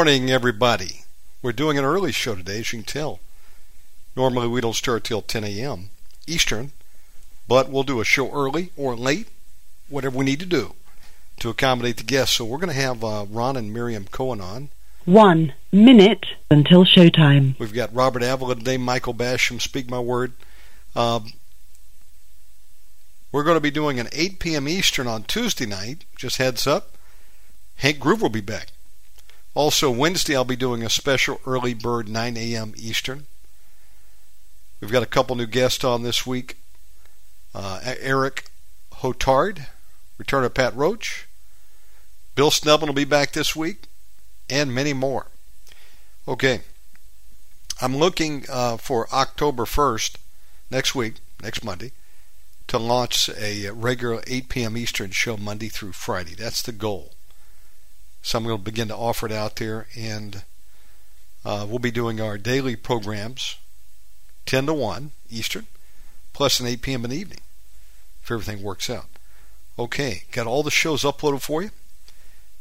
Morning, everybody. We're doing an early show today, as you can tell. Normally, we don't start till 10 a.m. Eastern, but we'll do a show early or late, whatever we need to do to accommodate the guests. So, we're going to have uh, Ron and Miriam Cohen on. One minute until showtime. We've got Robert Avila today, Michael Basham, Speak My Word. Um, we're going to be doing an 8 p.m. Eastern on Tuesday night. Just heads up. Hank Groove will be back. Also, Wednesday, I'll be doing a special early bird 9 a.m. Eastern. We've got a couple new guests on this week uh, Eric Hotard, return of Pat Roach. Bill Snubbin will be back this week, and many more. Okay. I'm looking uh, for October 1st, next week, next Monday, to launch a regular 8 p.m. Eastern show Monday through Friday. That's the goal. So I'm going to begin to offer it out there, and uh, we'll be doing our daily programs, 10 to 1 Eastern, plus an 8 p.m. in the evening, if everything works out. Okay, got all the shows uploaded for you,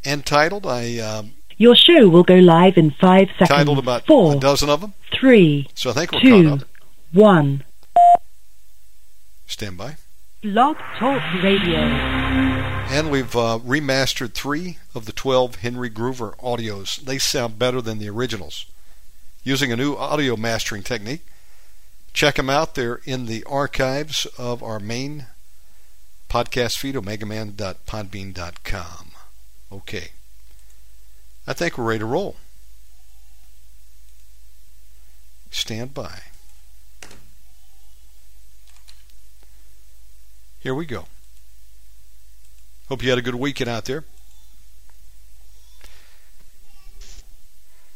and titled. I um, Your show will go live in five seconds. titled about Four, a dozen of them. three, So I think we're two, caught up. one. Stand by. Blog Talk Radio. And we've uh, remastered three of the 12 Henry Gruver audios. They sound better than the originals using a new audio mastering technique. Check them out. They're in the archives of our main podcast feed, omegaman.podbean.com. Okay. I think we're ready to roll. Stand by. Here we go. Hope you had a good weekend out there.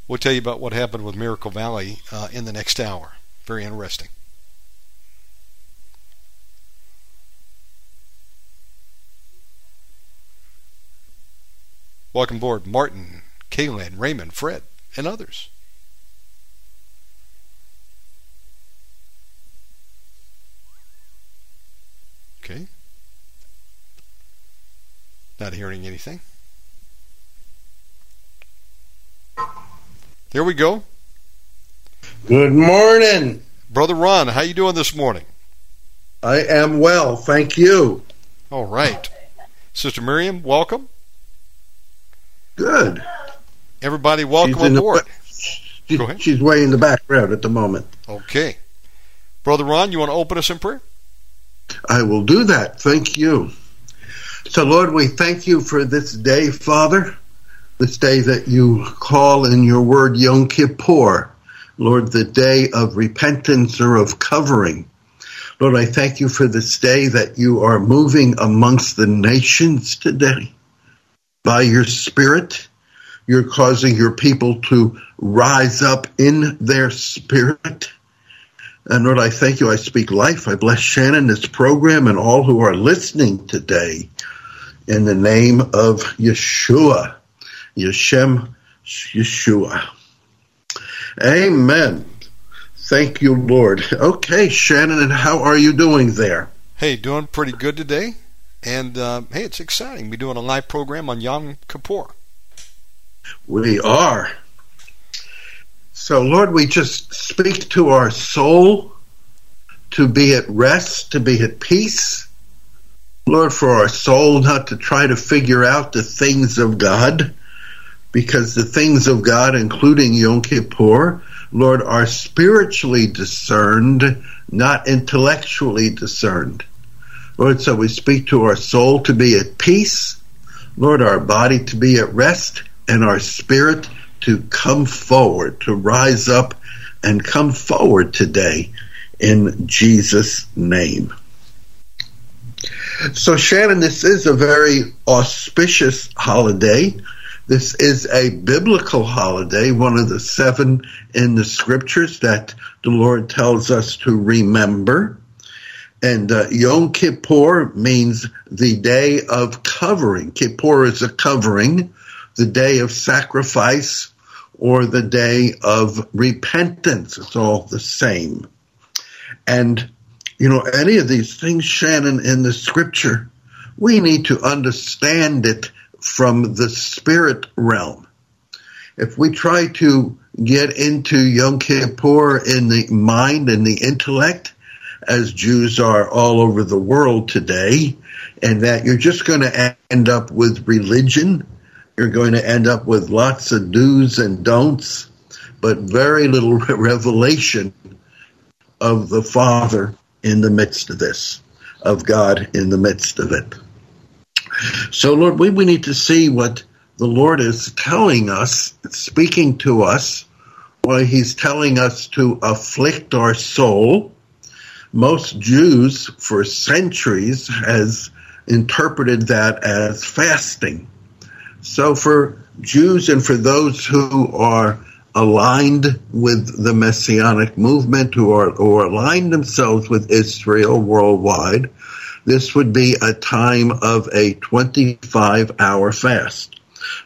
We'll tell you about what happened with Miracle Valley uh, in the next hour. Very interesting. Welcome aboard, Martin, Kaylin, Raymond, Fred, and others. Okay. Not hearing anything. There we go. Good morning. Brother Ron, how you doing this morning? I am well, thank you. All right. Sister Miriam, welcome. Good. Everybody, welcome She's in the- aboard. She- she's way in the background at the moment. Okay. Brother Ron, you want to open us in prayer? I will do that. Thank you. So, Lord, we thank you for this day, Father, this day that you call in your word Yom Kippur, Lord, the day of repentance or of covering. Lord, I thank you for this day that you are moving amongst the nations today. By your Spirit, you're causing your people to rise up in their spirit. And Lord, I thank you. I speak life. I bless Shannon, this program, and all who are listening today in the name of Yeshua. Yeshem Yeshua. Amen. Thank you, Lord. Okay, Shannon, and how are you doing there? Hey, doing pretty good today. And uh, hey, it's exciting. We're doing a live program on Yom Kippur. We are. So, Lord, we just speak to our soul to be at rest, to be at peace. Lord, for our soul not to try to figure out the things of God, because the things of God, including Yom Kippur, Lord, are spiritually discerned, not intellectually discerned. Lord, so we speak to our soul to be at peace, Lord, our body to be at rest, and our spirit to come forward, to rise up and come forward today in Jesus' name. So, Shannon, this is a very auspicious holiday. This is a biblical holiday, one of the seven in the scriptures that the Lord tells us to remember. And uh, Yom Kippur means the day of covering. Kippur is a covering, the day of sacrifice or the day of repentance. It's all the same. And, you know, any of these things, Shannon, in the scripture, we need to understand it from the spirit realm. If we try to get into Yom Kippur in the mind and the intellect, as Jews are all over the world today, and that you're just going to end up with religion, you're going to end up with lots of do's and don'ts, but very little revelation of the Father in the midst of this, of God in the midst of it. So, Lord, we, we need to see what the Lord is telling us, speaking to us, why He's telling us to afflict our soul. Most Jews, for centuries, has interpreted that as fasting. So, for Jews and for those who are aligned with the Messianic movement, who are or aligned themselves with Israel worldwide, this would be a time of a 25 hour fast.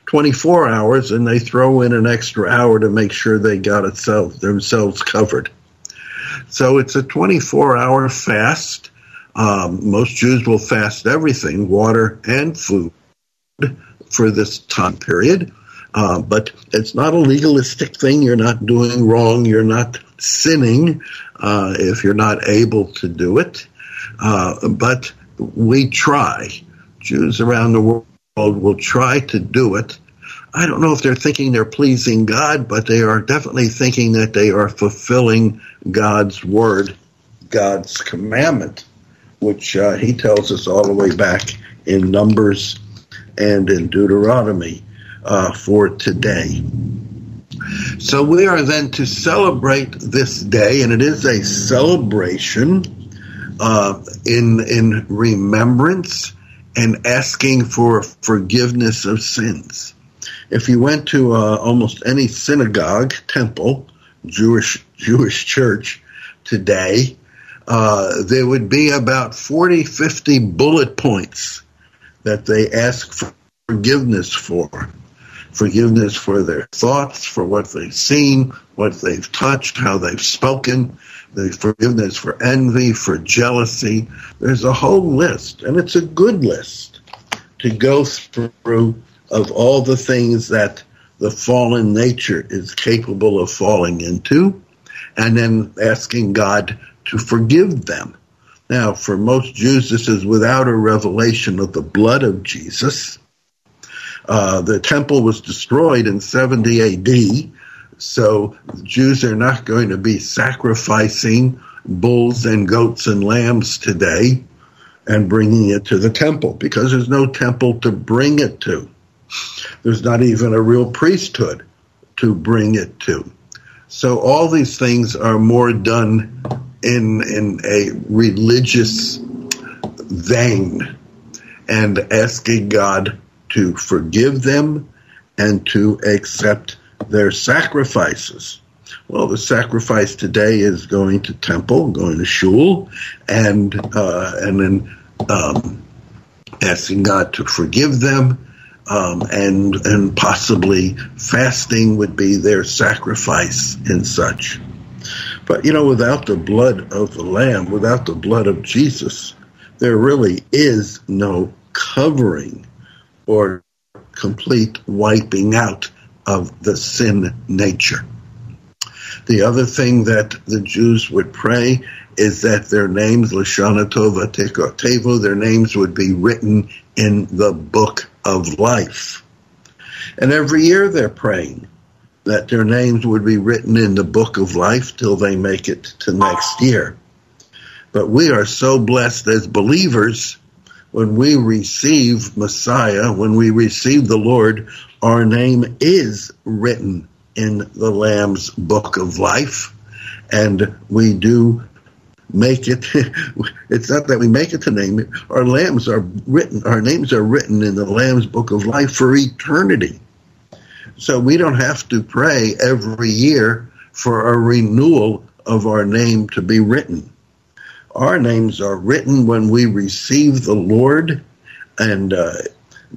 24 hours, and they throw in an extra hour to make sure they got itself, themselves covered. So it's a 24 hour fast. Um, most Jews will fast everything, water and food, for this time period. Uh, but it's not a legalistic thing. You're not doing wrong. You're not sinning uh, if you're not able to do it. Uh, but we try. Jews around the world will try to do it. I don't know if they're thinking they're pleasing God, but they are definitely thinking that they are fulfilling God's word, God's commandment, which uh, He tells us all the way back in Numbers and in Deuteronomy uh, for today. So we are then to celebrate this day, and it is a celebration uh, in in remembrance and asking for forgiveness of sins. If you went to uh, almost any synagogue, temple, Jewish Jewish church today, uh, there would be about 40, 50 bullet points that they ask for forgiveness for. Forgiveness for their thoughts, for what they've seen, what they've touched, how they've spoken, the forgiveness for envy, for jealousy. There's a whole list, and it's a good list to go through of all the things that the fallen nature is capable of falling into, and then asking God to forgive them. Now, for most Jews, this is without a revelation of the blood of Jesus. Uh, the temple was destroyed in 70 AD, so Jews are not going to be sacrificing bulls and goats and lambs today and bringing it to the temple because there's no temple to bring it to. There's not even a real priesthood to bring it to. So all these things are more done in in a religious vein and asking God to forgive them and to accept their sacrifices. Well, the sacrifice today is going to temple, going to shul, and uh, and then um, asking God to forgive them, um, and and possibly fasting would be their sacrifice and such. But you know, without the blood of the Lamb, without the blood of Jesus, there really is no covering or complete wiping out of the sin nature. The other thing that the Jews would pray is that their names, Lashana Tova Tevo, their names would be written in the book of life. And every year they're praying that their names would be written in the book of life till they make it to next year. But we are so blessed as believers when we receive Messiah, when we receive the Lord, our name is written in the Lamb's book of life. And we do make it it's not that we make it to name it. Our lambs are written our names are written in the lamb's book of life for eternity. So we don't have to pray every year for a renewal of our name to be written our names are written when we receive the lord and uh,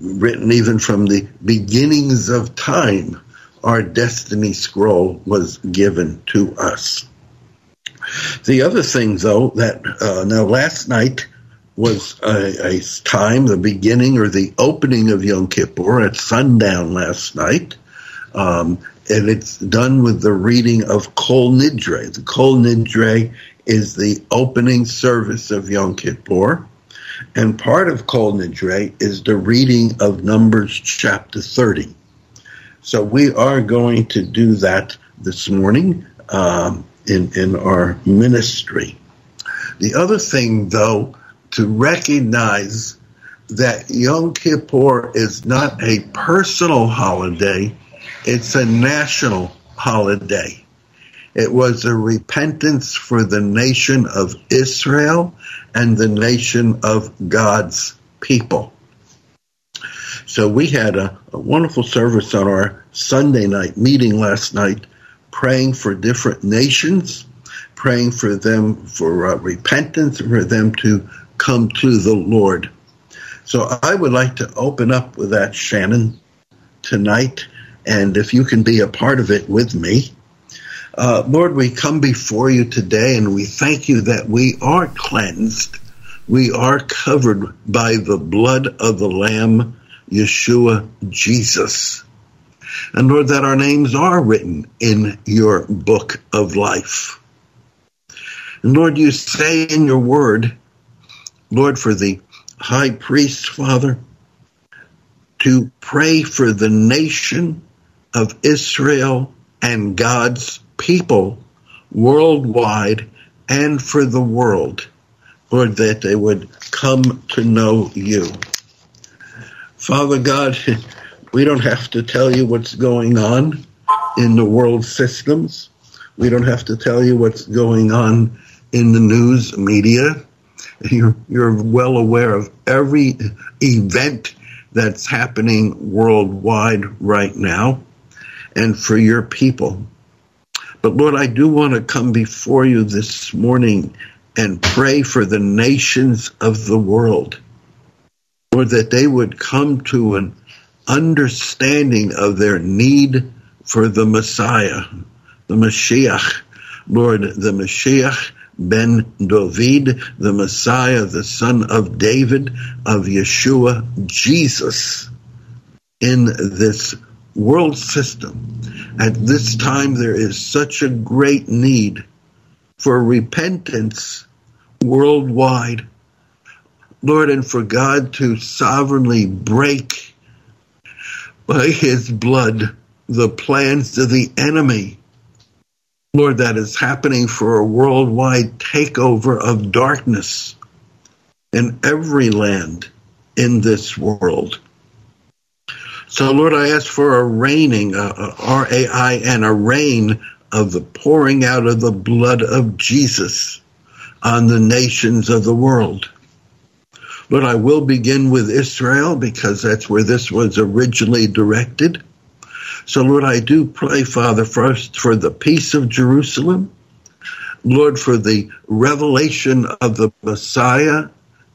written even from the beginnings of time our destiny scroll was given to us the other thing, though, that uh, now last night was a, a, time, the beginning or the opening of Yom Kippur at sundown last night. Um, and it's done with the reading of Kol Nidre. The Kol Nidre is the opening service of Yom Kippur. And part of Kol Nidre is the reading of Numbers chapter 30. So we are going to do that this morning. Um, in, in our ministry. The other thing, though, to recognize that Yom Kippur is not a personal holiday, it's a national holiday. It was a repentance for the nation of Israel and the nation of God's people. So we had a, a wonderful service on our Sunday night meeting last night praying for different nations, praying for them for uh, repentance, for them to come to the Lord. So I would like to open up with that, Shannon, tonight. And if you can be a part of it with me. Uh, Lord, we come before you today and we thank you that we are cleansed. We are covered by the blood of the Lamb, Yeshua Jesus. And Lord, that our names are written in your book of life. And Lord, you say in your word, Lord, for the high priest, Father, to pray for the nation of Israel and God's people worldwide and for the world, Lord, that they would come to know you. Father God, we don't have to tell you what's going on in the world systems. We don't have to tell you what's going on in the news media. You're, you're well aware of every event that's happening worldwide right now and for your people. But Lord, I do want to come before you this morning and pray for the nations of the world. Lord, that they would come to an understanding of their need for the Messiah, the Mashiach. Lord, the Mashiach ben David, the Messiah, the son of David, of Yeshua, Jesus, in this world system. At this time, there is such a great need for repentance worldwide. Lord, and for God to sovereignly break by his blood the plans of the enemy. Lord, that is happening for a worldwide takeover of darkness in every land in this world. So, Lord, I ask for a raining, R A I N, a rain of the pouring out of the blood of Jesus on the nations of the world. Lord, I will begin with Israel because that's where this was originally directed. So, Lord, I do pray, Father, first for the peace of Jerusalem. Lord, for the revelation of the Messiah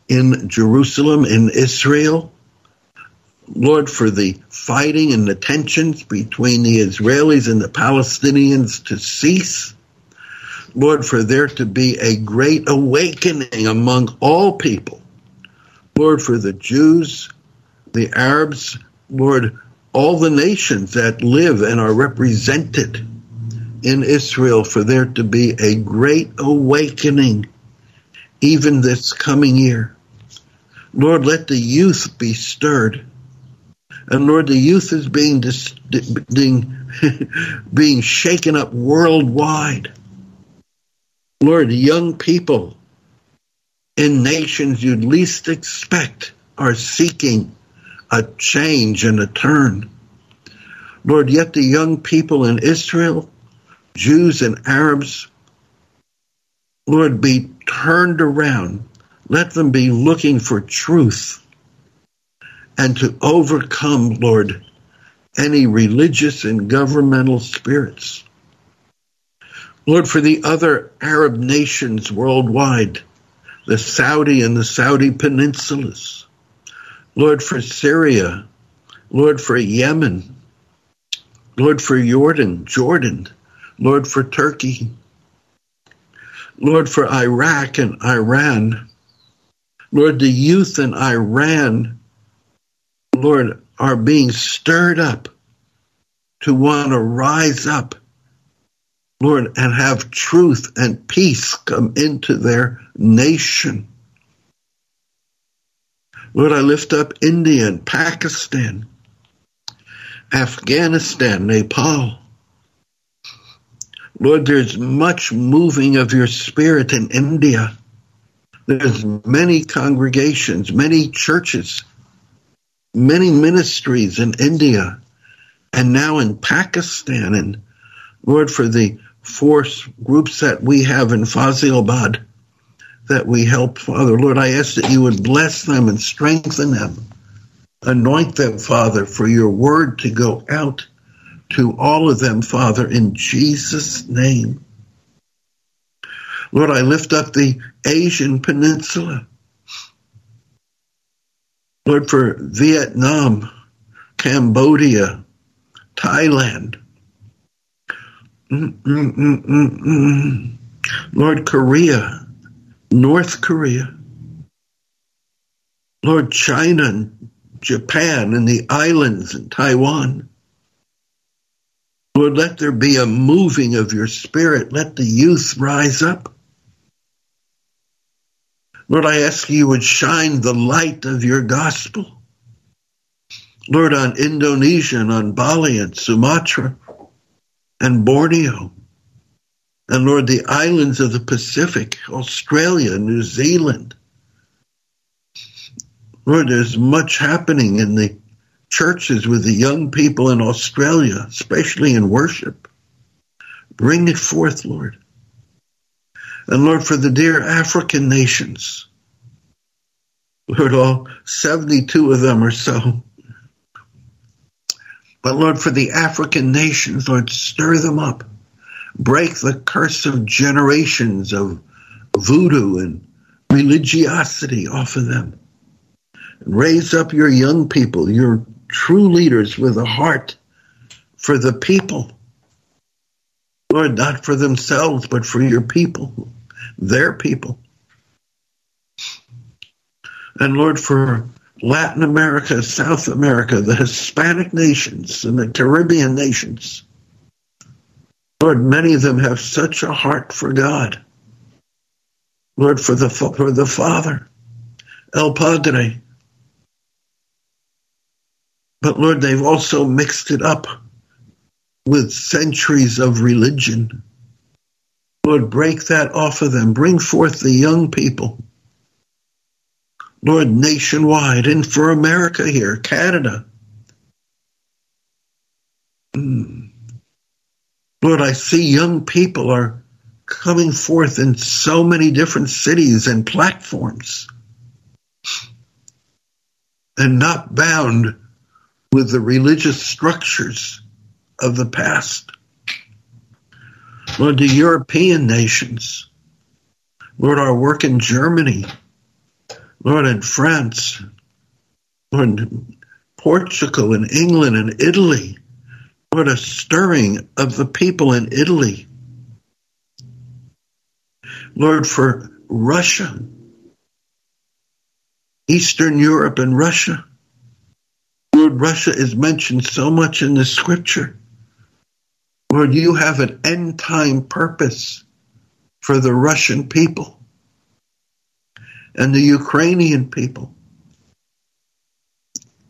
in Jerusalem, in Israel. Lord, for the fighting and the tensions between the Israelis and the Palestinians to cease. Lord, for there to be a great awakening among all people. Lord, for the Jews, the Arabs, Lord, all the nations that live and are represented in Israel, for there to be a great awakening even this coming year. Lord, let the youth be stirred. And Lord, the youth is being, being, being shaken up worldwide. Lord, young people in nations you'd least expect are seeking a change and a turn. Lord, yet the young people in Israel, Jews and Arabs, Lord, be turned around. Let them be looking for truth and to overcome, Lord, any religious and governmental spirits. Lord, for the other Arab nations worldwide, the Saudi and the Saudi peninsulas. Lord, for Syria. Lord, for Yemen. Lord, for Jordan, Jordan. Lord, for Turkey. Lord, for Iraq and Iran. Lord, the youth in Iran, Lord, are being stirred up to want to rise up Lord, and have truth and peace come into their nation. Lord, I lift up India and Pakistan, Afghanistan, Nepal. Lord, there's much moving of your spirit in India. There's many congregations, many churches, many ministries in India, and now in Pakistan. And Lord, for the force groups that we have in Faisalabad that we help, Father. Lord, I ask that you would bless them and strengthen them. Anoint them, Father, for your word to go out to all of them, Father, in Jesus' name. Lord, I lift up the Asian Peninsula. Lord, for Vietnam, Cambodia, Thailand, Mm-mm-mm-mm. Lord Korea, North Korea, Lord China and Japan and the islands and Taiwan. Lord, let there be a moving of your spirit. Let the youth rise up. Lord, I ask you would shine the light of your gospel. Lord, on Indonesia and on Bali and Sumatra and Borneo. And Lord, the islands of the Pacific, Australia, New Zealand. Lord, there's much happening in the churches with the young people in Australia, especially in worship. Bring it forth, Lord. And Lord, for the dear African nations, Lord, all 72 of them or so, but Lord, for the African nations, Lord, stir them up. Break the curse of generations of voodoo and religiosity off of them. And raise up your young people, your true leaders with a heart for the people. Lord, not for themselves, but for your people, their people. And Lord, for Latin America, South America, the Hispanic nations, and the Caribbean nations. Lord, many of them have such a heart for God. Lord, for the, for the Father, El Padre. But Lord, they've also mixed it up with centuries of religion. Lord, break that off of them. Bring forth the young people Lord, nationwide and for America here, Canada. Mm. Lord, I see young people are coming forth in so many different cities and platforms and not bound with the religious structures of the past. Lord, the European nations, Lord, our work in Germany, Lord, in France, Lord, Portugal and England and Italy, Lord, a stirring of the people in Italy. Lord, for Russia, Eastern Europe and Russia. Lord, Russia is mentioned so much in the scripture. Lord, you have an end time purpose for the Russian people and the Ukrainian people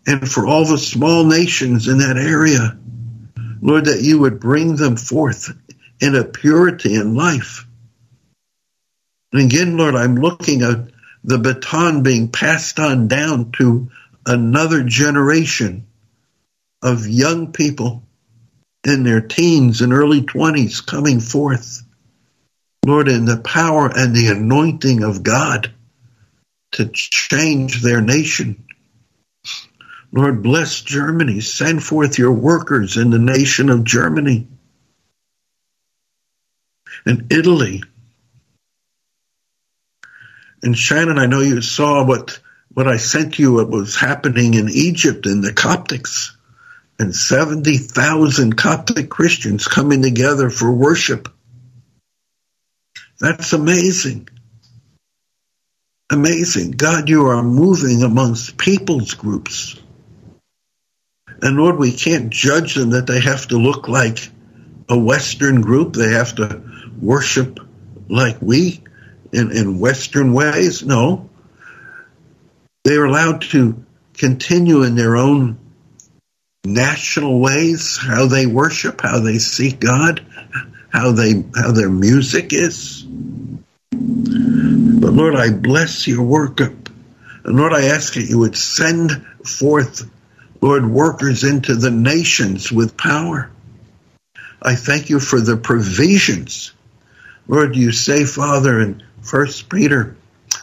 and for all the small nations in that area. Lord, that you would bring them forth in a purity in life. And again, Lord, I'm looking at the baton being passed on down to another generation of young people in their teens and early 20s coming forth. Lord, in the power and the anointing of God to change their nation. Lord, bless Germany. Send forth your workers in the nation of Germany and Italy and Shannon, I know you saw what what I sent you. What was happening in Egypt in the Coptics, and seventy thousand Coptic Christians coming together for worship. That's amazing. Amazing. God, you are moving amongst people's groups. And Lord, we can't judge them that they have to look like a Western group. They have to worship like we in, in Western ways. No. They are allowed to continue in their own national ways, how they worship, how they seek God, how they how their music is. But Lord, I bless your work. And Lord, I ask that you would send forth, Lord, workers into the nations with power. I thank you for the provisions. Lord, you say, Father, in First Peter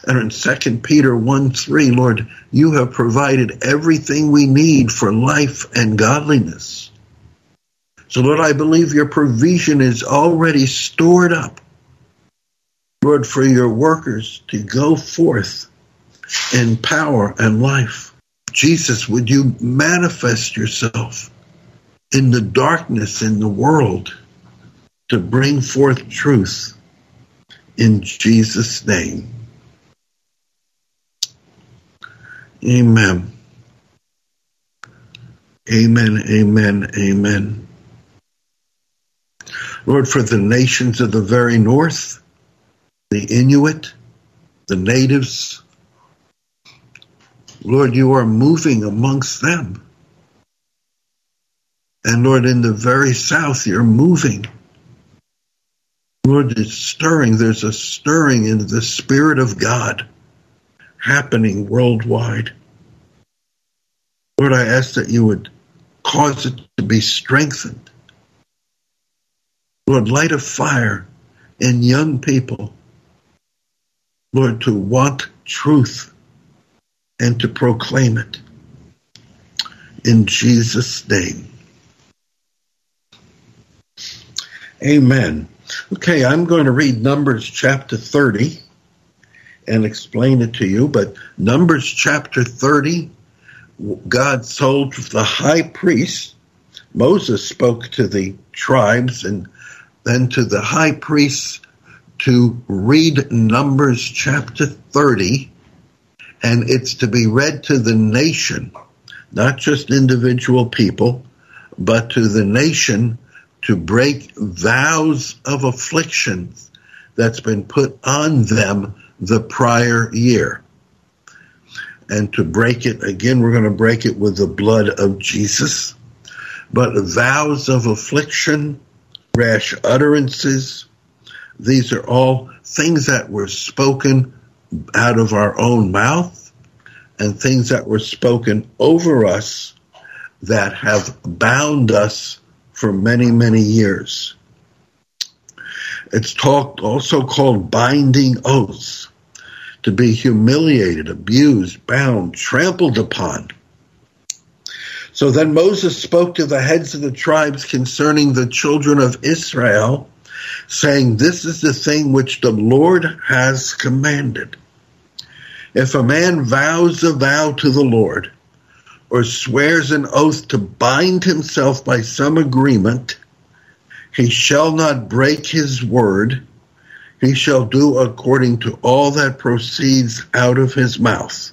and in Second Peter 1 3, Lord, you have provided everything we need for life and godliness. So, Lord, I believe your provision is already stored up, Lord, for your workers to go forth in power and life. Jesus, would you manifest yourself in the darkness in the world to bring forth truth? in Jesus' name. Amen. Amen, amen, amen. Lord, for the nations of the very north, the Inuit, the natives, Lord, you are moving amongst them. And Lord, in the very south, you're moving Lord, it's stirring. There's a stirring in the Spirit of God happening worldwide. Lord, I ask that you would cause it to be strengthened. Lord, light a fire in young people. Lord, to want truth and to proclaim it. In Jesus' name. Amen. Okay, I'm going to read Numbers chapter 30 and explain it to you. But Numbers chapter 30, God told the high priest, Moses spoke to the tribes and then to the high priests to read Numbers chapter 30, and it's to be read to the nation, not just individual people, but to the nation to break vows of affliction that's been put on them the prior year. And to break it, again, we're going to break it with the blood of Jesus. But vows of affliction, rash utterances, these are all things that were spoken out of our own mouth and things that were spoken over us that have bound us for many, many years. It's talked, also called binding oaths, to be humiliated, abused, bound, trampled upon. So then Moses spoke to the heads of the tribes concerning the children of Israel, saying, This is the thing which the Lord has commanded. If a man vows a vow to the Lord, or swears an oath to bind himself by some agreement, he shall not break his word. He shall do according to all that proceeds out of his mouth.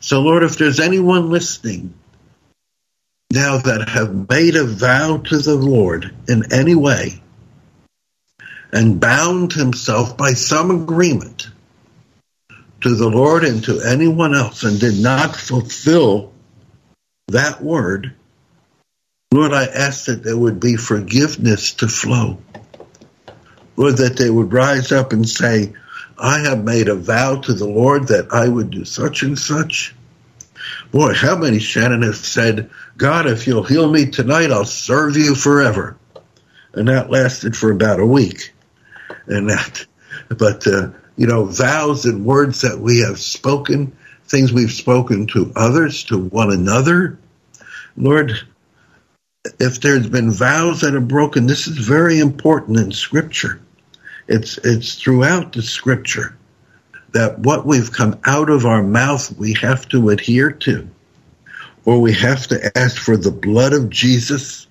So, Lord, if there's anyone listening now that have made a vow to the Lord in any way and bound himself by some agreement to the Lord and to anyone else and did not fulfill that word, Lord, I ask that there would be forgiveness to flow. Lord, that they would rise up and say, I have made a vow to the Lord that I would do such and such. Boy, how many Shannon have said, God, if you'll heal me tonight, I'll serve you forever. And that lasted for about a week. And that, but, uh, you know, vows and words that we have spoken, things we've spoken to others, to one another. Lord, if there's been vows that are broken, this is very important in Scripture. It's it's throughout the Scripture that what we've come out of our mouth we have to adhere to, or we have to ask for the blood of Jesus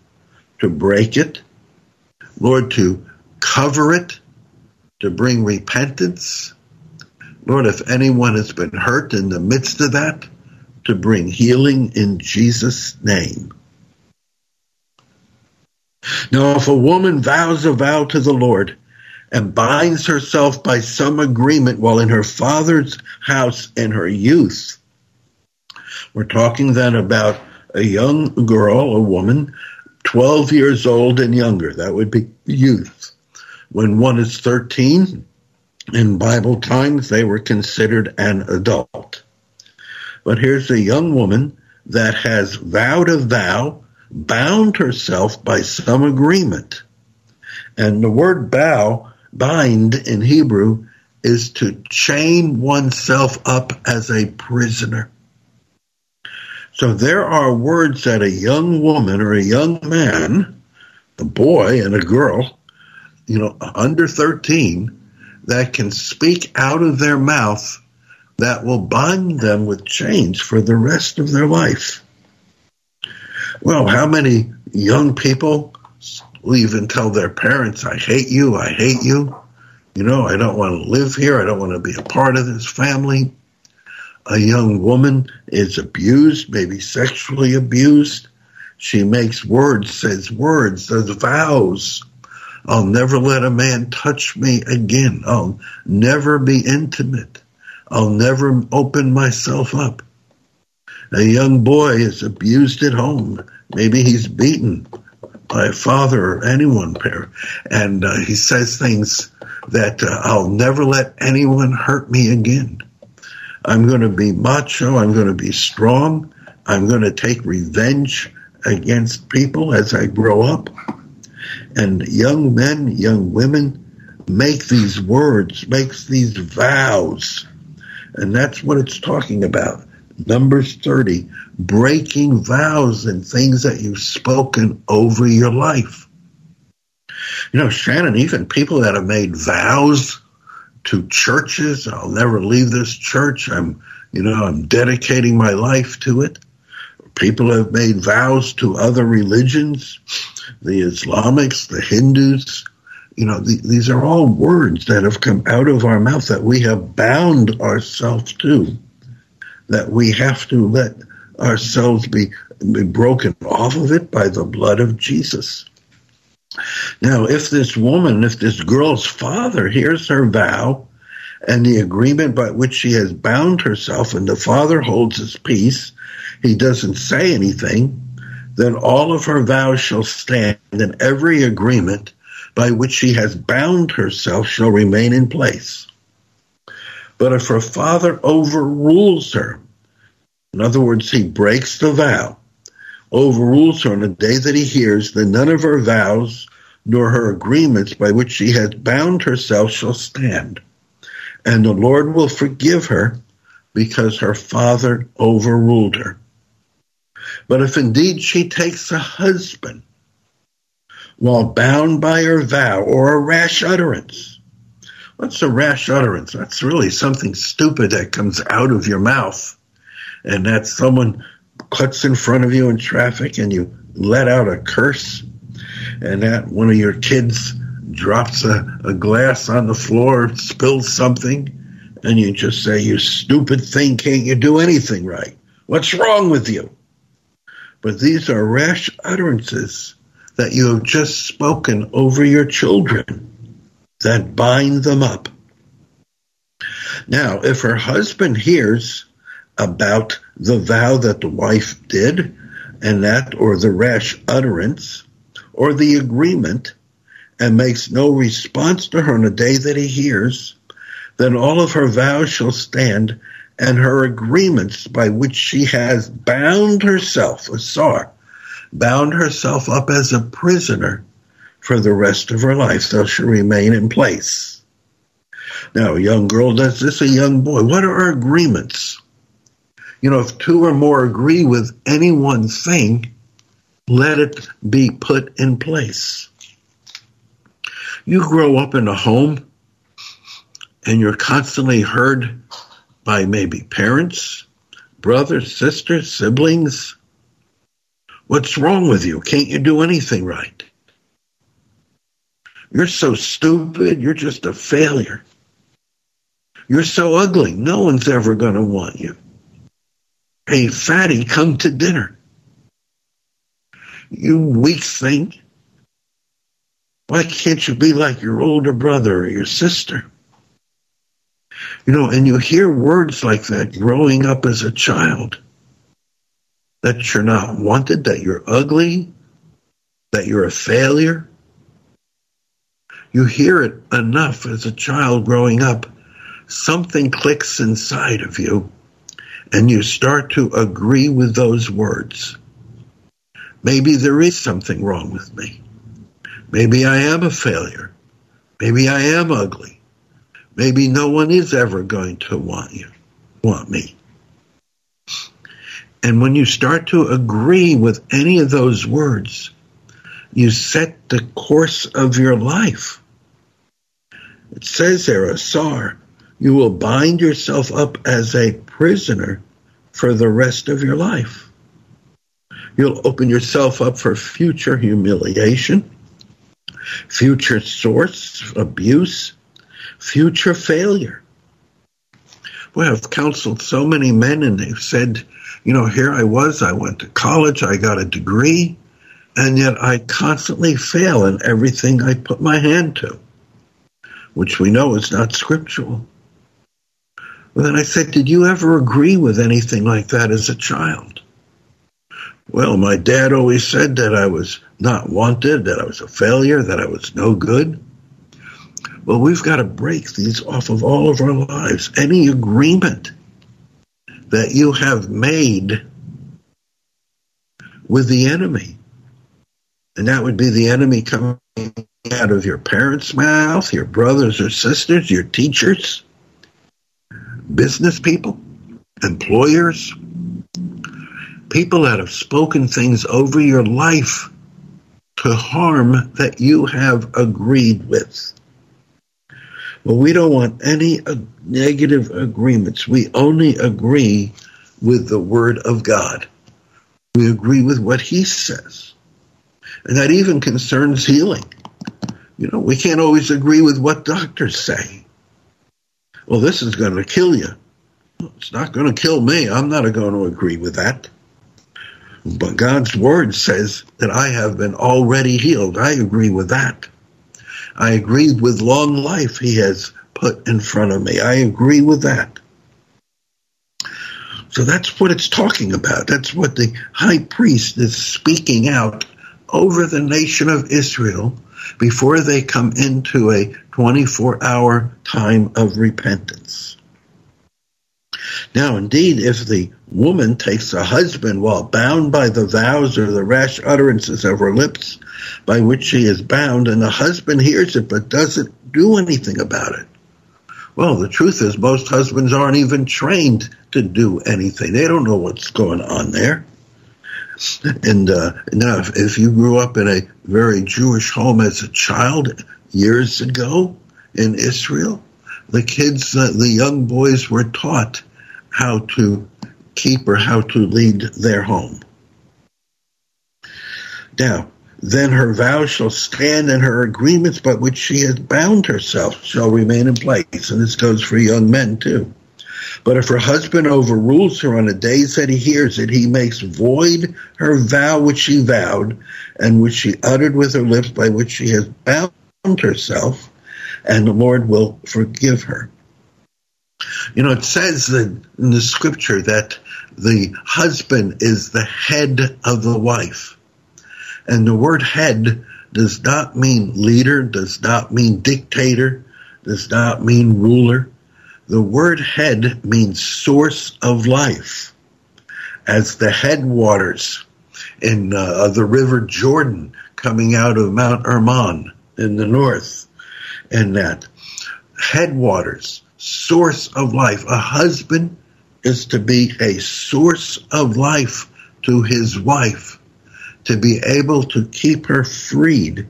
to break it, Lord, to cover it, to bring repentance. Lord, if anyone has been hurt in the midst of that, to bring healing in Jesus' name. Now, if a woman vows a vow to the Lord and binds herself by some agreement while in her father's house in her youth, we're talking then about a young girl, a woman, 12 years old and younger. That would be youth. When one is 13, in Bible times, they were considered an adult. But here's a young woman that has vowed a vow bound herself by some agreement. And the word bow, bind in Hebrew, is to chain oneself up as a prisoner. So there are words that a young woman or a young man, a boy and a girl, you know, under 13, that can speak out of their mouth that will bind them with chains for the rest of their life. Well, how many young people leave and tell their parents, I hate you, I hate you. You know, I don't want to live here. I don't want to be a part of this family. A young woman is abused, maybe sexually abused. She makes words, says words, says vows. I'll never let a man touch me again. I'll never be intimate. I'll never open myself up. A young boy is abused at home. Maybe he's beaten by a father or anyone, and uh, he says things that uh, I'll never let anyone hurt me again. I'm going to be macho. I'm going to be strong. I'm going to take revenge against people as I grow up. And young men, young women make these words, makes these vows. And that's what it's talking about. Numbers 30, breaking vows and things that you've spoken over your life. You know, Shannon, even people that have made vows to churches, I'll never leave this church. I'm, you know, I'm dedicating my life to it. People have made vows to other religions, the Islamics, the Hindus. You know, the, these are all words that have come out of our mouth that we have bound ourselves to that we have to let ourselves be, be broken off of it by the blood of Jesus. Now, if this woman, if this girl's father hears her vow and the agreement by which she has bound herself, and the father holds his peace, he doesn't say anything, then all of her vows shall stand, and every agreement by which she has bound herself shall remain in place. But if her father overrules her, in other words, he breaks the vow, overrules her on the day that he hears, then none of her vows, nor her agreements by which she has bound herself shall stand. And the Lord will forgive her because her father overruled her. But if indeed she takes a husband while bound by her vow or a rash utterance, what's a rash utterance? That's really something stupid that comes out of your mouth. And that someone cuts in front of you in traffic and you let out a curse and that one of your kids drops a, a glass on the floor, spills something, and you just say, You stupid thing, can't you do anything right? What's wrong with you? But these are rash utterances that you have just spoken over your children that bind them up. Now, if her husband hears about the vow that the wife did and that or the rash utterance, or the agreement and makes no response to her on the day that he hears, then all of her vows shall stand and her agreements by which she has bound herself, asar, bound herself up as a prisoner for the rest of her life, they'll shall remain in place. Now, a young girl does this, a young boy. What are our agreements? You know, if two or more agree with any one thing, let it be put in place. You grow up in a home and you're constantly heard by maybe parents, brothers, sisters, siblings. What's wrong with you? Can't you do anything right? You're so stupid. You're just a failure. You're so ugly. No one's ever going to want you. Hey, fatty, come to dinner. You weak thing. Why can't you be like your older brother or your sister? You know, and you hear words like that growing up as a child that you're not wanted, that you're ugly, that you're a failure. You hear it enough as a child growing up, something clicks inside of you, and you start to agree with those words. Maybe there is something wrong with me. Maybe I am a failure. Maybe I am ugly. Maybe no one is ever going to want you, want me. And when you start to agree with any of those words, you set the course of your life. It says there, Asar, you will bind yourself up as a prisoner for the rest of your life. You'll open yourself up for future humiliation, future source abuse, future failure. Well, I've counseled so many men and they've said, you know, here I was, I went to college, I got a degree, and yet I constantly fail in everything I put my hand to, which we know is not scriptural. Well, then I said, did you ever agree with anything like that as a child? Well, my dad always said that I was not wanted, that I was a failure, that I was no good. Well, we've got to break these off of all of our lives. Any agreement that you have made with the enemy, and that would be the enemy coming out of your parents' mouth, your brothers or sisters, your teachers, business people, employers, people that have spoken things over your life to harm that you have agreed with. Well, we don't want any uh, negative agreements. We only agree with the Word of God. We agree with what He says. And that even concerns healing. You know, we can't always agree with what doctors say. Well, this is going to kill you. It's not going to kill me. I'm not going to agree with that. But God's word says that I have been already healed. I agree with that. I agree with long life he has put in front of me. I agree with that. So that's what it's talking about. That's what the high priest is speaking out over the nation of Israel before they come into a 24 hour time of repentance. Now, indeed, if the woman takes a husband while bound by the vows or the rash utterances of her lips by which she is bound, and the husband hears it but doesn't do anything about it, well, the truth is, most husbands aren't even trained to do anything. They don't know what's going on there. And uh, now, if, if you grew up in a very Jewish home as a child years ago in Israel, the kids, uh, the young boys were taught how to keep or how to lead their home. Now, then her vows shall stand and her agreements by which she has bound herself shall remain in place. And this goes for young men too. But if her husband overrules her on the days that he hears it, he makes void her vow which she vowed and which she uttered with her lips by which she has bound herself, and the Lord will forgive her. You know, it says in the scripture that the husband is the head of the wife. And the word head does not mean leader, does not mean dictator, does not mean ruler. The word head means source of life. As the headwaters in uh, the river Jordan coming out of Mount Hermon in the north, and that headwaters, source of life. A husband is to be a source of life to his wife, to be able to keep her freed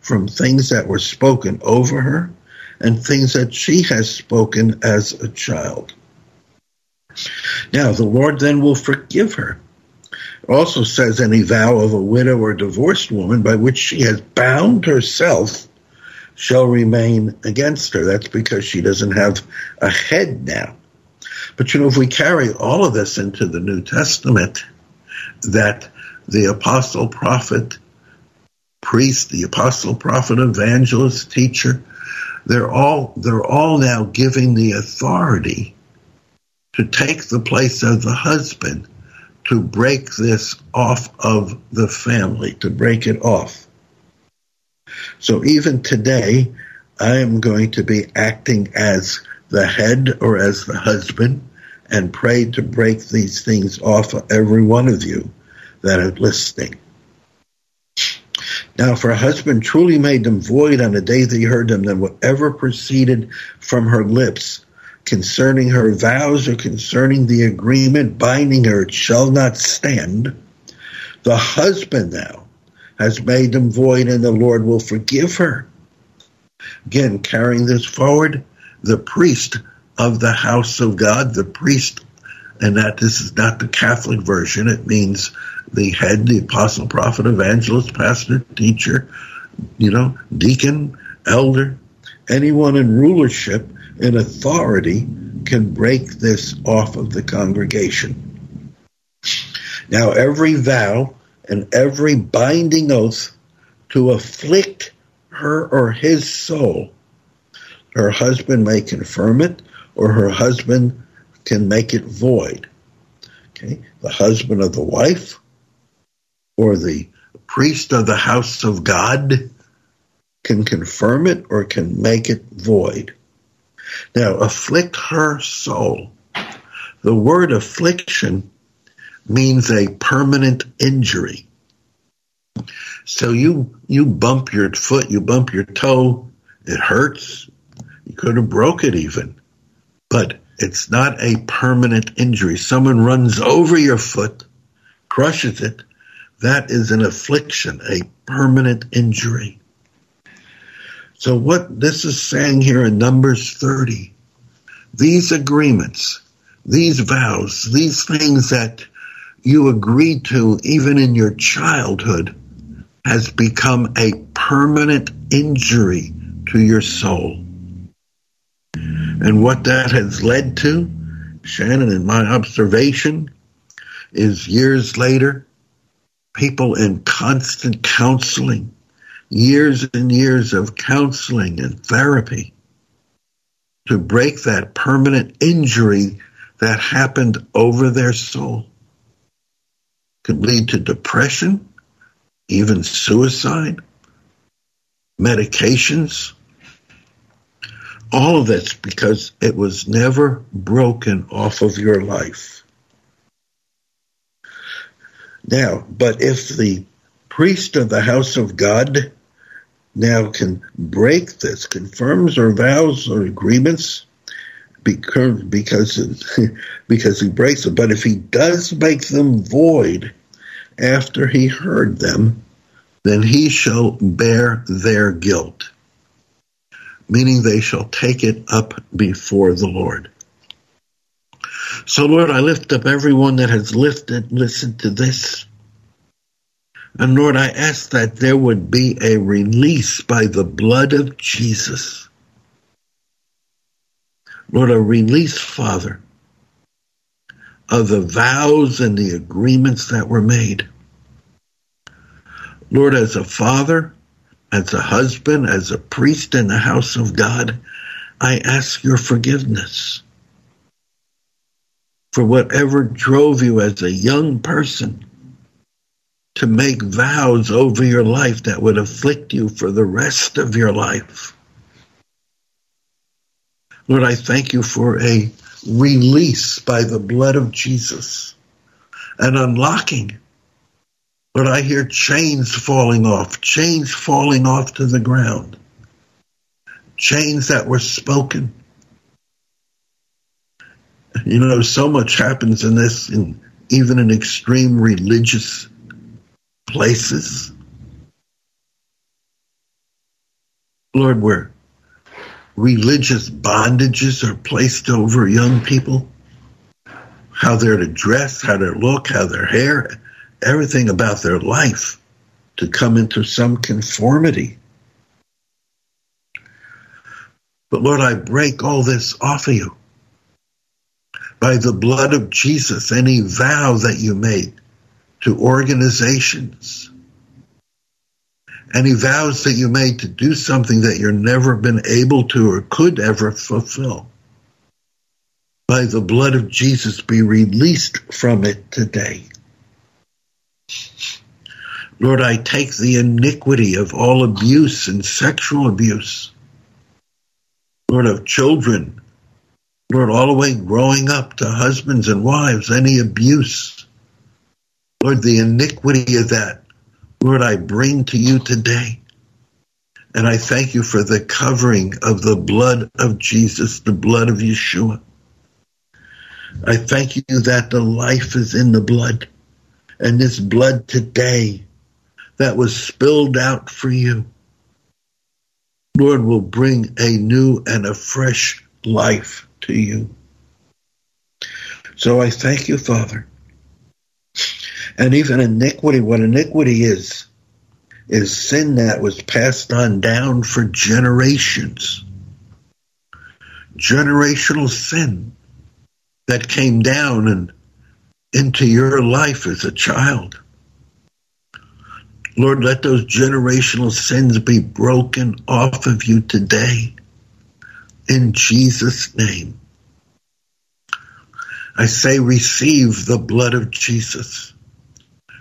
from things that were spoken over her and things that she has spoken as a child. Now, the Lord then will forgive her. It also says any vow of a widow or divorced woman by which she has bound herself shall remain against her. That's because she doesn't have a head now. But you know, if we carry all of this into the New Testament, that the apostle, prophet, priest, the apostle, prophet, evangelist, teacher, they're all they're all now giving the authority to take the place of the husband to break this off of the family, to break it off. So even today, I am going to be acting as the head or as the husband and pray to break these things off of every one of you that are listening. Now, if her husband truly made them void on the day that he heard them, then whatever proceeded from her lips concerning her vows or concerning the agreement binding her, shall not stand. The husband now has made them void, and the Lord will forgive her. Again, carrying this forward, the priest of the house of God, the priest, and that this is not the Catholic version, it means the head, the apostle, prophet, evangelist, pastor, teacher, you know, deacon, elder, anyone in rulership and authority can break this off of the congregation. Now, every vow and every binding oath to afflict her or his soul, her husband may confirm it or her husband can make it void. Okay, the husband of the wife or the priest of the house of God can confirm it or can make it void. Now, afflict her soul. The word affliction means a permanent injury. So you you bump your foot, you bump your toe, it hurts. You could have broke it even. But it's not a permanent injury. Someone runs over your foot, crushes it, that is an affliction, a permanent injury. So what this is saying here in Numbers 30, these agreements, these vows, these things that you agreed to even in your childhood has become a permanent injury to your soul. And what that has led to, Shannon, in my observation, is years later, people in constant counseling, years and years of counseling and therapy to break that permanent injury that happened over their soul. Could lead to depression, even suicide, medications, All of this because it was never broken off of your life. Now, but if the priest of the house of God now can break this, confirms or vows or agreements, because because he breaks them. But if he does make them void after he heard them, then he shall bear their guilt, meaning they shall take it up before the Lord. So, Lord, I lift up everyone that has lifted, listened to this. And Lord, I ask that there would be a release by the blood of Jesus. Lord, a release, Father, of the vows and the agreements that were made. Lord, as a father, as a husband, as a priest in the house of God, I ask your forgiveness for whatever drove you as a young person to make vows over your life that would afflict you for the rest of your life. Lord, I thank you for a release by the blood of Jesus, an unlocking. Lord, I hear chains falling off, chains falling off to the ground, chains that were spoken. You know, so much happens in this, in, even in extreme religious places. Lord, where religious bondages are placed over young people, how they're to dress, how they look, how their hair, everything about their life to come into some conformity. But Lord, I break all this off of you by the blood of Jesus any vow that you made to organizations, any vows that you made to do something that you've never been able to or could ever fulfill. By the blood of Jesus, be released from it today. Lord, I take the iniquity of all abuse and sexual abuse, Lord, of children Lord, all the way growing up to husbands and wives, any abuse. Lord, the iniquity of that, Lord, I bring to you today. And I thank you for the covering of the blood of Jesus, the blood of Yeshua. I thank you that the life is in the blood. And this blood today that was spilled out for you, Lord, will bring a new and a fresh life to you. So I thank you, Father. And even iniquity, what iniquity is, is sin that was passed on down for generations. Generational sin that came down and into your life as a child. Lord, let those generational sins be broken off of you today in Jesus' name. I say, receive the blood of Jesus.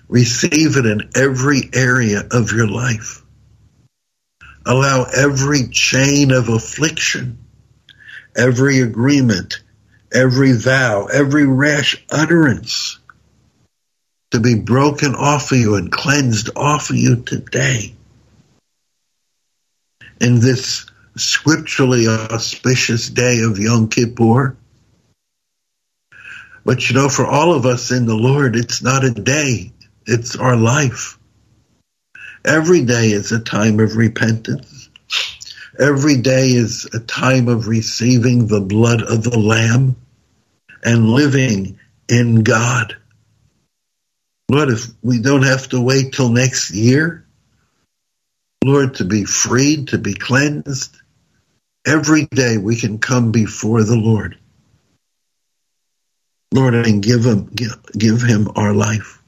Receive it in every area of your life. Allow every chain of affliction, every agreement, every vow, every rash utterance to be broken off of you and cleansed off of you today. In this scripturally auspicious day of Yom Kippur. But you know, for all of us in the Lord, it's not a day, it's our life. Every day is a time of repentance. Every day is a time of receiving the blood of the Lamb and living in God. Lord, if we don't have to wait till next year, Lord, to be freed, to be cleansed, Every day we can come before the Lord. Lord, and give him, give him our life.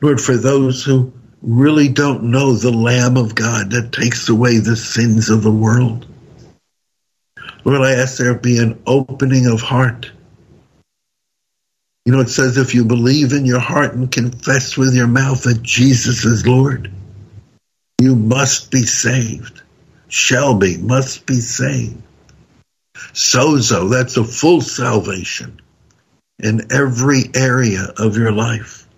Lord, for those who really don't know the Lamb of God that takes away the sins of the world. Lord, I ask there be an opening of heart. You know, it says if you believe in your heart and confess with your mouth that Jesus is Lord, you must be saved shall be, must be saved. Sozo, that's a full salvation in every area of your life.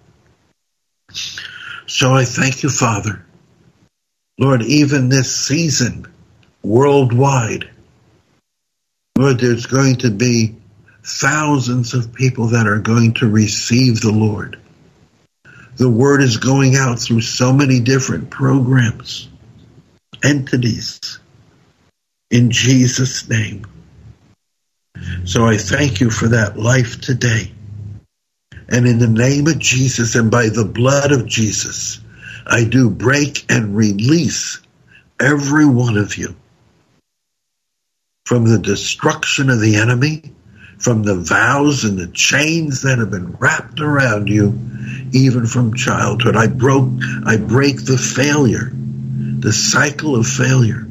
So I thank you, Father. Lord, even this season, worldwide, Lord, there's going to be thousands of people that are going to receive the Lord. The word is going out through so many different programs, entities, in Jesus' name. So I thank you for that life today. And in the name of Jesus and by the blood of Jesus, I do break and release every one of you from the destruction of the enemy, from the vows and the chains that have been wrapped around you, even from childhood. I broke, I break the failure, the cycle of failure,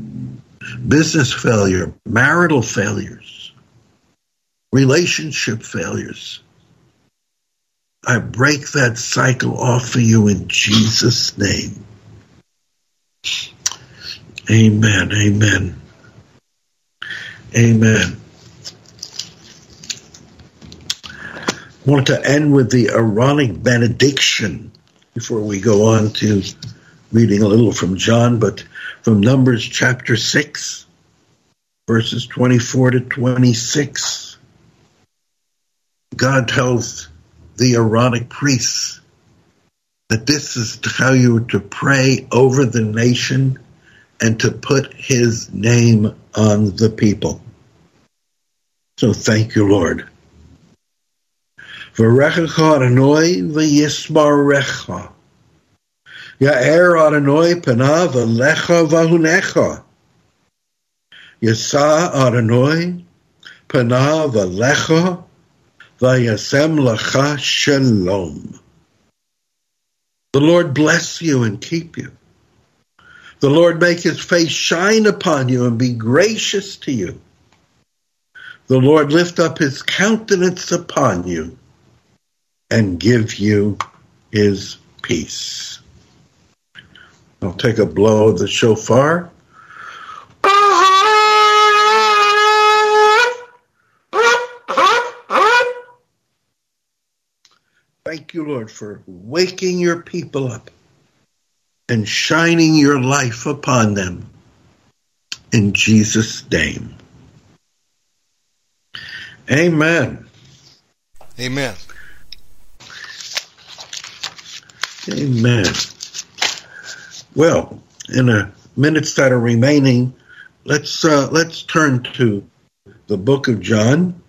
business failure, marital failures, relationship failures. I break that cycle off for you in Jesus' name. Amen. Amen. Amen. Want to end with the Aaronic benediction before we go on to reading a little from John, but from Numbers chapter 6, verses 24 to 26. God tells the Aaronic priests that this is how you are to pray over the nation and to put his name on the people. So thank you, Lord. V'rechecha Adonai v'yismarecha. Ya'er Adonai panav alecha v'hunecha. Yasa Adonai panav alecha v'yasem lecha shalom. The Lord bless you and keep you. The Lord make his face shine upon you and be gracious to you. The Lord lift up his countenance upon you and give you his peace. I'll take a blow of the shofar. Thank you, Lord, for waking your people up and shining your life upon them. In Jesus' name. Amen. Amen. Amen. Well, in the minutes that are remaining, let's uh, let's turn to the book of John.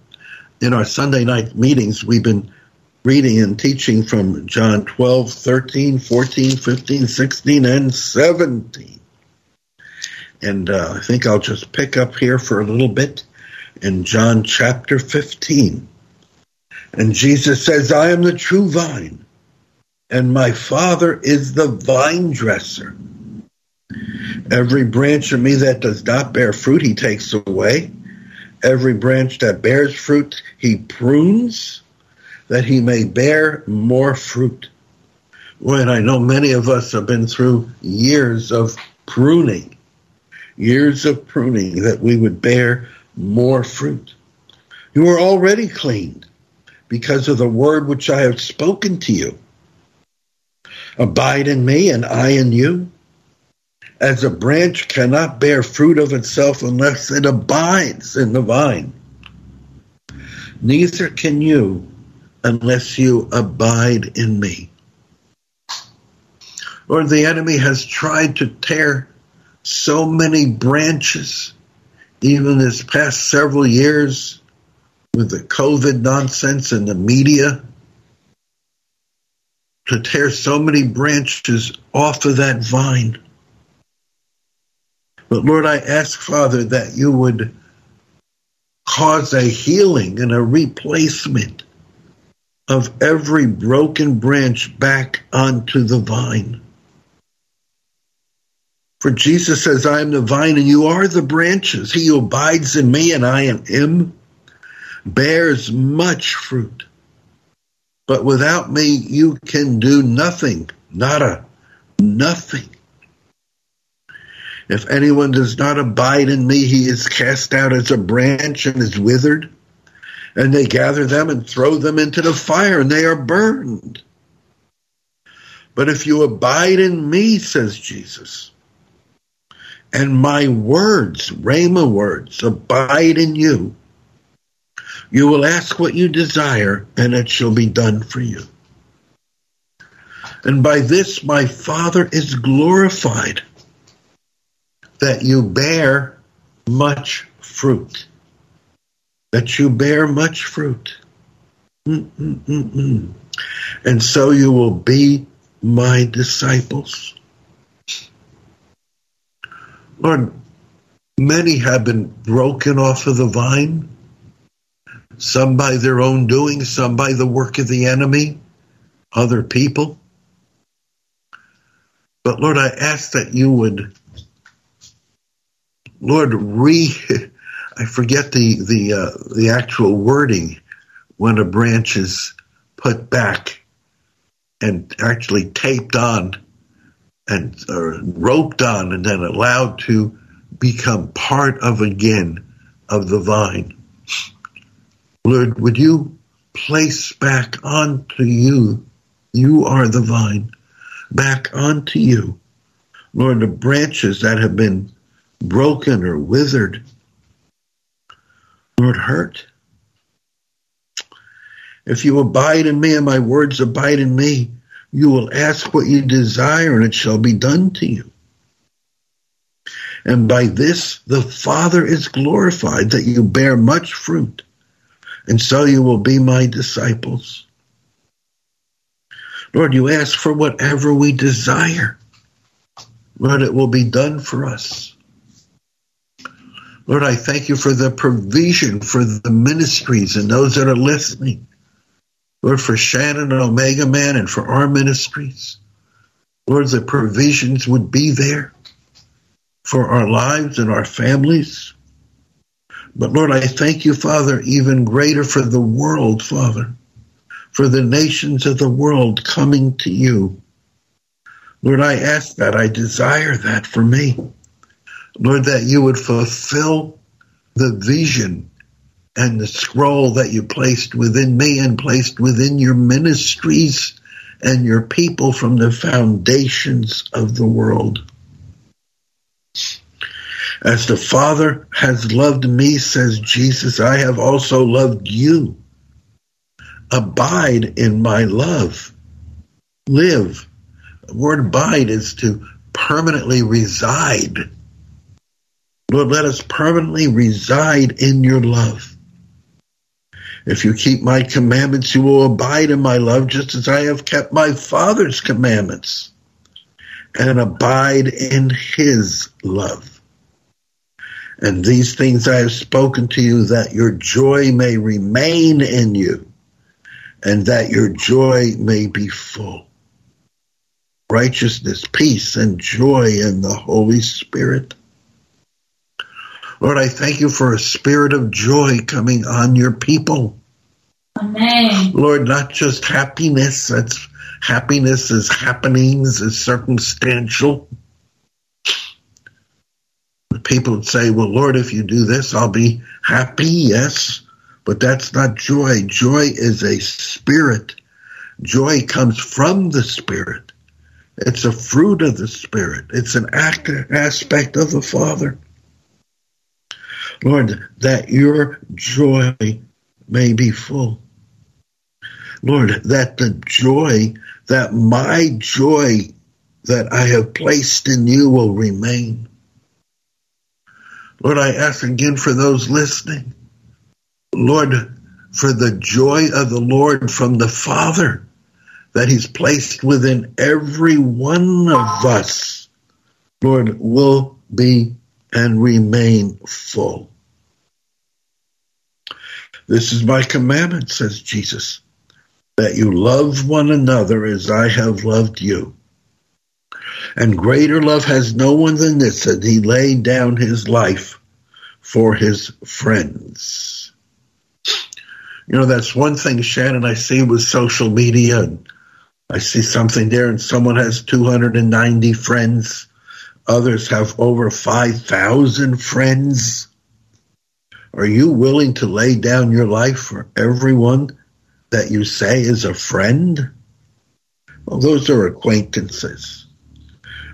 In our Sunday night meetings, we've been reading and teaching from John 12, 13, 14, 15, 16, and 17. And uh, I think I'll just pick up here for a little bit in John chapter 15. And Jesus says, I am the true vine, and my Father is the vine dresser. Every branch of me that does not bear fruit, he takes away. Every branch that bears fruit, he prunes that he may bear more fruit. When I know many of us have been through years of pruning, years of pruning that we would bear more fruit. You are already cleaned because of the word which I have spoken to you. Abide in me and I in you. As a branch cannot bear fruit of itself unless it abides in the vine, neither can you unless you abide in me. Lord, the enemy has tried to tear so many branches, even this past several years with the COVID nonsense and the media, to tear so many branches off of that vine. But Lord, I ask, Father, that you would cause a healing and a replacement of every broken branch back onto the vine. For Jesus says, I am the vine and you are the branches. He who abides in me and I in him bears much fruit. But without me, you can do nothing. Nada. Nothing. If anyone does not abide in me, he is cast out as a branch and is withered. And they gather them and throw them into the fire, and they are burned. But if you abide in me, says Jesus, and my words, Rhema words, abide in you, you will ask what you desire, and it shall be done for you. And by this my Father is glorified, that you bear much fruit. That you bear much fruit. Mm-mm-mm-mm. And so you will be my disciples. Lord, many have been broken off of the vine, some by their own doing, some by the work of the enemy, other people. But Lord, I ask that you would, Lord, re, I forget the the uh, the actual wording when a branch is put back and actually taped on and or roped on and then allowed to become part of again of the vine. Lord, would you place back onto you, you are the vine, back onto you, Lord, the branches that have been broken or withered, Lord, hurt. If you abide in me and my words abide in me, you will ask what you desire and it shall be done to you. And by this the Father is glorified that you bear much fruit, and so you will be my disciples. Lord, you ask for whatever we desire. Lord, it will be done for us. Lord, I thank you for the provision for the ministries and those that are listening. Lord, for Shannon and Omega Man and for our ministries. Lord, the provisions would be there for our lives and our families. But Lord, I thank you, Father, even greater for the world, Father, for the nations of the world coming to you. Lord, I ask that. I desire that for me. Lord, that you would fulfill the vision and the scroll that you placed within me and placed within your ministries and your people from the foundations of the world. As the Father has loved me, says Jesus, I have also loved you. Abide in my love. Live. The word abide is to permanently reside. Lord, let us permanently reside in your love. If you keep my commandments, you will abide in my love, just as I have kept my Father's commandments and abide in his love. And these things I have spoken to you that your joy may remain in you and that your joy may be full. Righteousness, peace, and joy in the Holy Spirit. Lord, I thank you for a spirit of joy coming on your people. Amen. Lord, not just happiness. That's happiness is happenings, is circumstantial. People would say, well, Lord, if you do this, I'll be happy. Yes, but that's not joy. Joy is a spirit. Joy comes from the spirit. It's a fruit of the spirit. It's an act, aspect of the Father. Lord, that your joy may be full. Lord, that the joy, that my joy that I have placed in you will remain. Lord, I ask again for those listening. Lord, for the joy of the Lord from the Father that He's placed within every one of us, Lord, will be and remain full. This is my commandment, says Jesus, that you love one another as I have loved you. And greater love has no one than this, that he laid down his life for his friends. You know, that's one thing, Shannon, I see with social media. I see something there and someone has 290 friends Others have over 5,000 friends. Are you willing to lay down your life for everyone that you say is a friend? Well, those are acquaintances.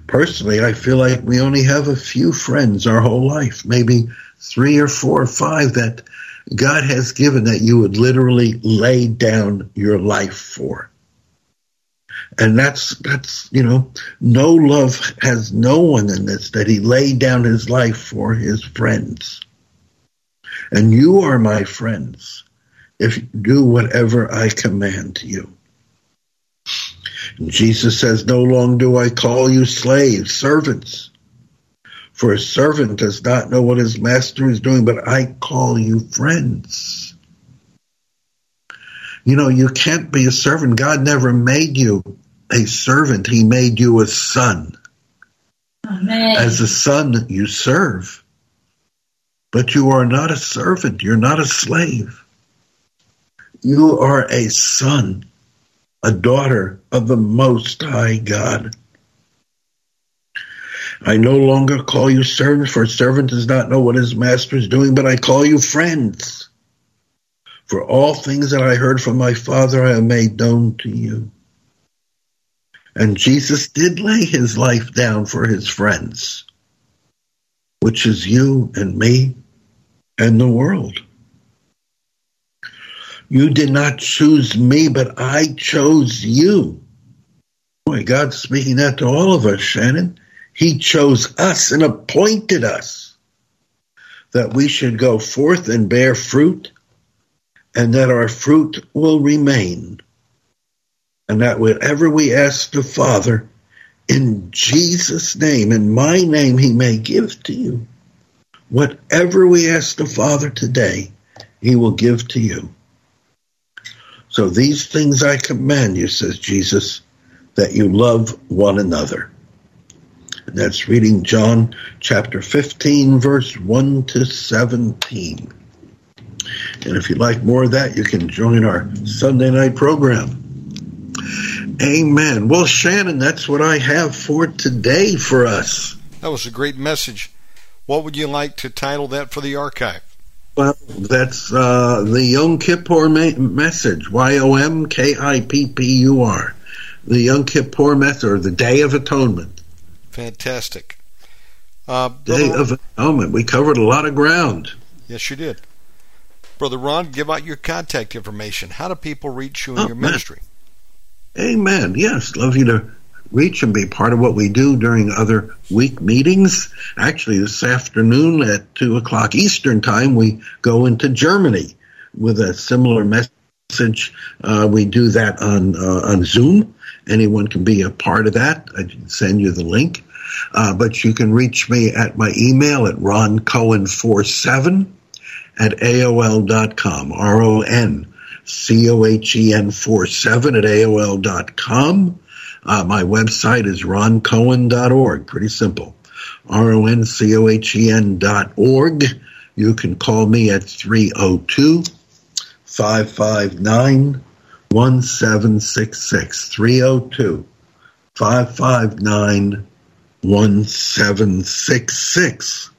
Personally, I feel like we only have a few friends our whole life, maybe three or four or five that God has given that you would literally lay down your life for. And that's, that's, you know, no love has no one in this that he laid down his life for his friends. And you are my friends if you do whatever I command you. Jesus says, No longer do I call you slaves, servants. For a servant does not know what his master is doing, but I call you friends. You know, you can't be a servant. God never made you a servant, He made you a son. Amen. As a son, you serve. But you are not a servant, you're not a slave. You are a son, a daughter of the Most High God. I no longer call you servants, for a servant does not know what his master is doing, but I call you friends. For all things that I heard from my Father I have made known to you. And Jesus did lay his life down for his friends, which is you and me and the world. You did not choose me, but I chose you. Boy, God's speaking that to all of us, Shannon. He chose us and appointed us that we should go forth and bear fruit, and that our fruit will remain. And that whatever we ask the Father in Jesus' name, in my name, He may give to you. Whatever we ask the Father today, He will give to you. So these things I command you, says Jesus, that you love one another. And that's reading John chapter 15, verse 1 to 17. And if you'd like more of that, you can join our Sunday night program. Amen. Well, Shannon, that's what I have for today for us. That was a great message. What would you like to title that for the archive? Well, that's uh, the Yom Kippur ma- message. Y O M K I P P U R. The Yom Kippur message, or the Day of Atonement. Fantastic. Uh, Day Brother- of Atonement. We covered a lot of ground. yes, you did. Brother Ron, give out your contact information. How do people reach you in Oh, your man. ministry? Amen. Yes, love you to reach and be part of what we do during other week meetings. Actually, this afternoon at 2 o'clock Eastern Time, we go into Germany with a similar message. Uh, we do that on, uh, on Zoom. Anyone can be a part of that. I can send you the link. Uh, but you can reach me at my email at roncohen47 at AOL.com. R O N C O H E N 47 at AOL.com. Uh, my website is roncohen.org. Pretty simple. R O N C O H E N dot org. You can call me at 302 559 1766. 302 559 1766.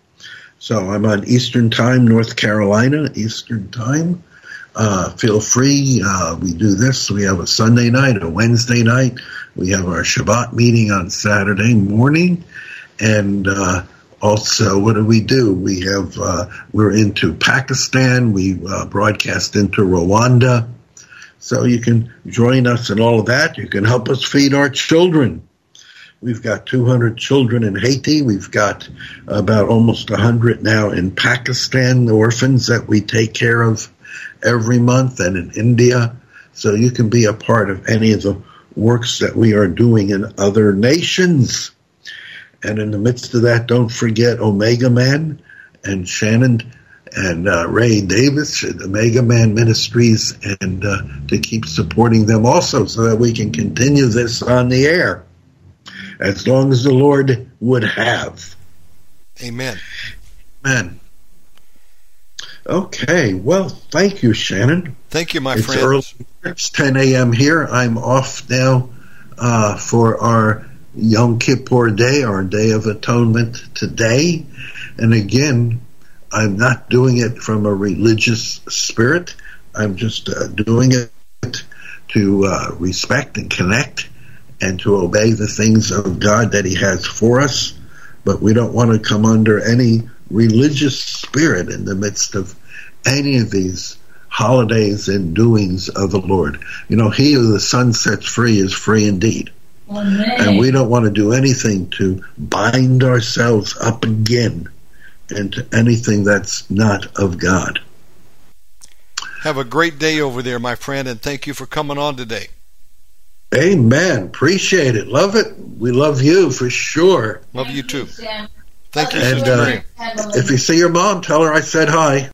So I'm on Eastern Time, North Carolina, Eastern Time. Uh, feel free. Uh, we do this. We have a Sunday night, a Wednesday night. We have our Shabbat meeting on Saturday morning. And uh, also, what do we do? We have, uh, we're into Pakistan. We uh, broadcast into Rwanda. So you can join us in all of that. You can help us feed our children. We've got 200 children in Haiti. We've got about almost 100 now in Pakistan, the orphans that we take care of every month, and in India. So you can be a part of any of the works that we are doing in other nations. And in the midst of that, don't forget Omega Man and Shannon and uh, Ray Davis at Omega Man Ministries and uh, to keep supporting them also so that we can continue this on the air as long as the Lord would have. Amen. Amen. Okay, well, thank you, Shannon. Thank you, my it's friends. early. It's 10 a.m. here. I'm off now uh, for our Yom Kippur Day, our Day of Atonement today. And again, I'm not doing it from a religious spirit. I'm just uh, doing it to uh, respect and connect and to obey the things of God that He has for us. But we don't want to come under any religious spirit in the midst of any of these holidays and doings of the Lord. You know, He who the Son sets free is free indeed. Amen. And we don't want to do anything to bind ourselves up again into anything that's not of God. Have a great day over there, my friend, and thank you for coming on today. Amen. Appreciate it. Love it. We love you for sure. Love you too. Thank you, And, uh, Miriam. Have a If you see your mom, tell her I said hi.